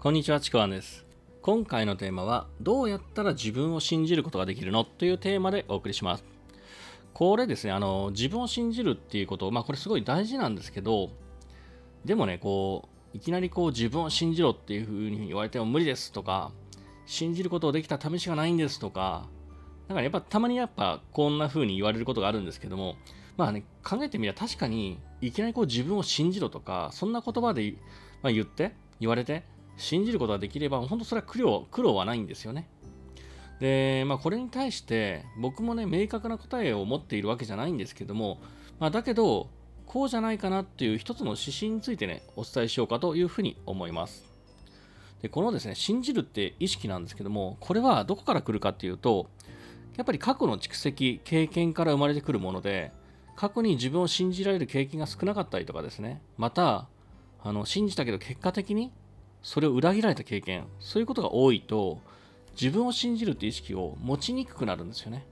こんにちは、ちくわんです。今回のテーマは、どうやったら自分を信じることができるのというテーマでお送りします。これですね、あの、自分を信じるっていうこと、まあこれすごい大事なんですけど、でもね、こう、いきなりこう自分を信じろっていうふうに言われても無理ですとか、信じることをできた試しがないんですとか、だからやっぱたまにやっぱこんな風に言われることがあるんですけども、まあね、考えてみれば確かにいきなりこう自分を信じろとか、そんな言葉で、まあ、言って、言われて、信じることができれば、本当それは苦労苦労はないんですよね。で、まあこれに対して僕もね、明確な答えを持っているわけじゃないんですけども、まあだけど、こうじゃないかなっていう一つの指針についてね、お伝えしようかというふうに思います。で、このですね、信じるって意識なんですけども、これはどこから来るかっていうと、やっぱり過去の蓄積、経験から生まれてくるもので、過去に自分を信じられる経験が少なかったりとかですね、また、あの信じたけど結果的にそれを裏切られた経験、そういうことが多いと、自分を信じるって意識を持ちにくくなるんですよね。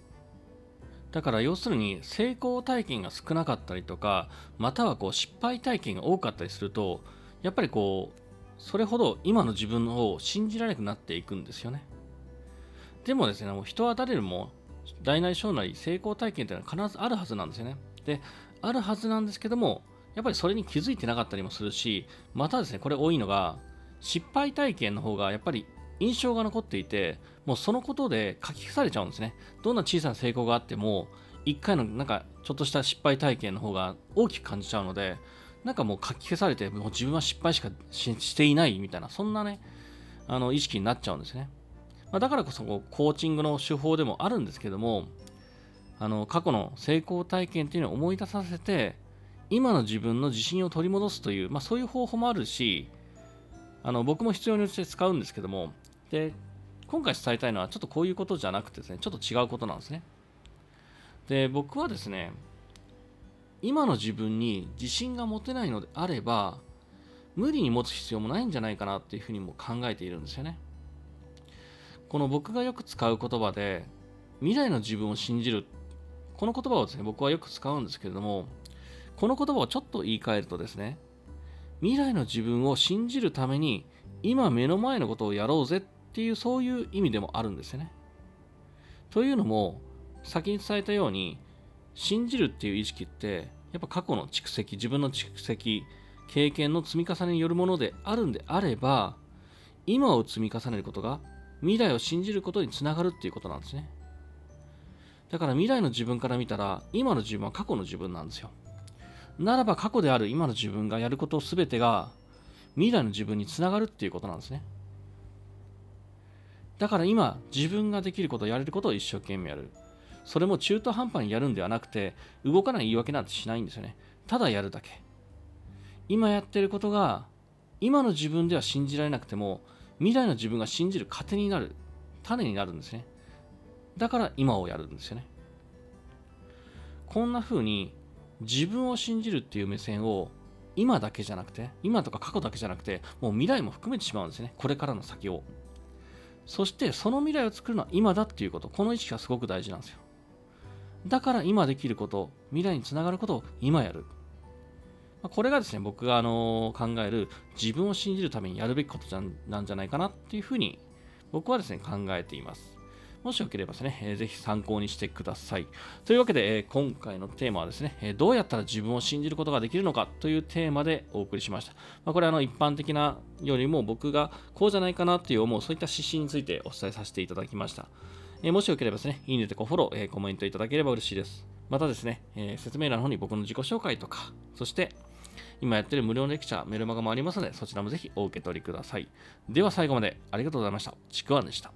だから要するに成功体験が少なかったりとか、またはこう失敗体験が多かったりすると、やっぱりこう、それほど今の自分を信じられなくなっていくんですよね。でもですね、もう人は誰でも大なり小なり成功体験っていうのは必ずあるはずなんですよね。で、あるはずなんですけども、やっぱりそれに気づいてなかったりもするし、またですね、これ多いのが、失敗体験の方がやっぱり印象が残っていて、もうそのことで書き消されちゃうんですね。どんな小さな成功があっても、一回のなんかちょっとした失敗体験の方が大きく感じちゃうので、なんかもう書き消されて、もう自分は失敗しかしていないみたいな、そんなね、あの意識になっちゃうんですね。まあ、だからこそこうコーチングの手法でもあるんですけども、あの過去の成功体験っていうのを思い出させて、今の自分の自信を取り戻すという、まあ、そういう方法もあるし、あの僕も必要に応じて使うんですけども、で、今回伝えたいのはちょっとこういうことじゃなくてですね、ちょっと違うことなんですね。で、僕はですね、今の自分に自信が持てないのであれば、無理に持つ必要もないんじゃないかなっていうふうにも考えているんですよね。この僕がよく使う言葉で、未来の自分を信じる。この言葉をですね、僕はよく使うんですけれども、この言葉をちょっと言い換えるとですね、未来の自分を信じるために、今目の前のことをやろうぜっていう、そういう意味でもあるんですよね。というのも、先に伝えたように、信じるっていう意識って、やっぱ過去の蓄積、自分の蓄積、経験の積み重ねによるものであるんであれば、今を積み重ねることが未来を信じることにつながるっていうことなんですね。だから未来の自分から見たら、今の自分は過去の自分なんですよ。ならば過去である今の自分がやることすべてが未来の自分につながるっていうことなんですね。だから今自分ができることやれることを一生懸命やる。それも中途半端にやるんではなくて動かない言い訳なんてしないんですよね。ただやるだけ。今やってることが今の自分では信じられなくても未来の自分が信じる糧になる種になるんですね。だから今をやるんですよね。こんな風に自分を信じるっていう目線を今だけじゃなくて、今とか過去だけじゃなくて、もう未来も含めてしまうんですね。これからの先を。そしてその未来を作るのは今だっていうこと、この意識がすごく大事なんですよ。だから今できること、未来につながることを今やる。これがですね、僕があの考える自分を信じるためにやるべきことなんじゃないかなっていうふうに僕はですね、考えています。もしよければですね、えー、ぜひ参考にしてください。というわけで、えー、今回のテーマはですね、え、どうやったら自分を信じることができるのかというテーマでお送りしました。まあ、これはあの一般的なよりも僕がこうじゃないかなっていう思う、そういった指針についてお伝えさせていただきました。えもしよければですね、いいねとかフォロー、えコメントいただければ嬉しいです。またですね、え説明欄の方に僕の自己紹介とか、そして今やってる無料のレクチャー、メルマガもありますので、そちらもぜひお受け取りください。では最後までありがとうございました。ちくわんでした。